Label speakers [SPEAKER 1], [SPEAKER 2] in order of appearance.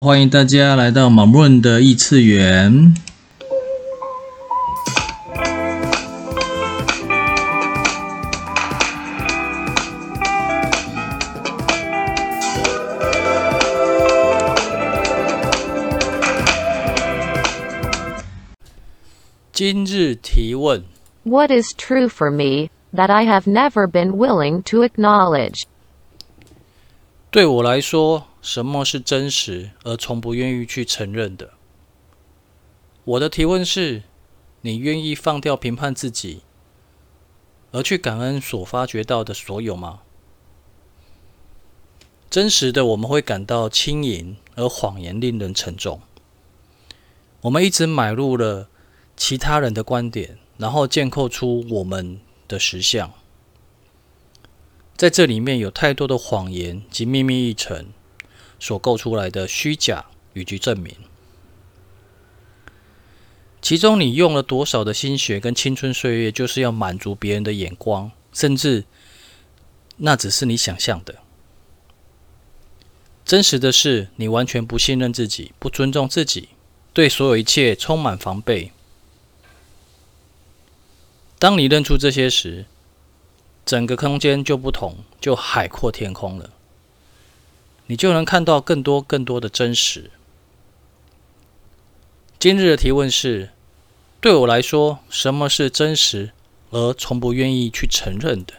[SPEAKER 1] 欢迎大家来到马润的异次元。
[SPEAKER 2] 今日提问
[SPEAKER 3] ：What is true for me that I have never been willing to acknowledge？
[SPEAKER 2] 对我来说，什么是真实而从不愿意去承认的？我的提问是：你愿意放掉评判自己，而去感恩所发掘到的所有吗？真实的我们会感到轻盈，而谎言令人沉重。我们一直买入了其他人的观点，然后建构出我们的实相。在这里面有太多的谎言及秘密一层所构出来的虚假以及证明，其中你用了多少的心血跟青春岁月，就是要满足别人的眼光，甚至那只是你想象的。真实的是，你完全不信任自己，不尊重自己，对所有一切充满防备。当你认出这些时，整个空间就不同，就海阔天空了。你就能看到更多更多的真实。今日的提问是：对我来说，什么是真实，而从不愿意去承认的？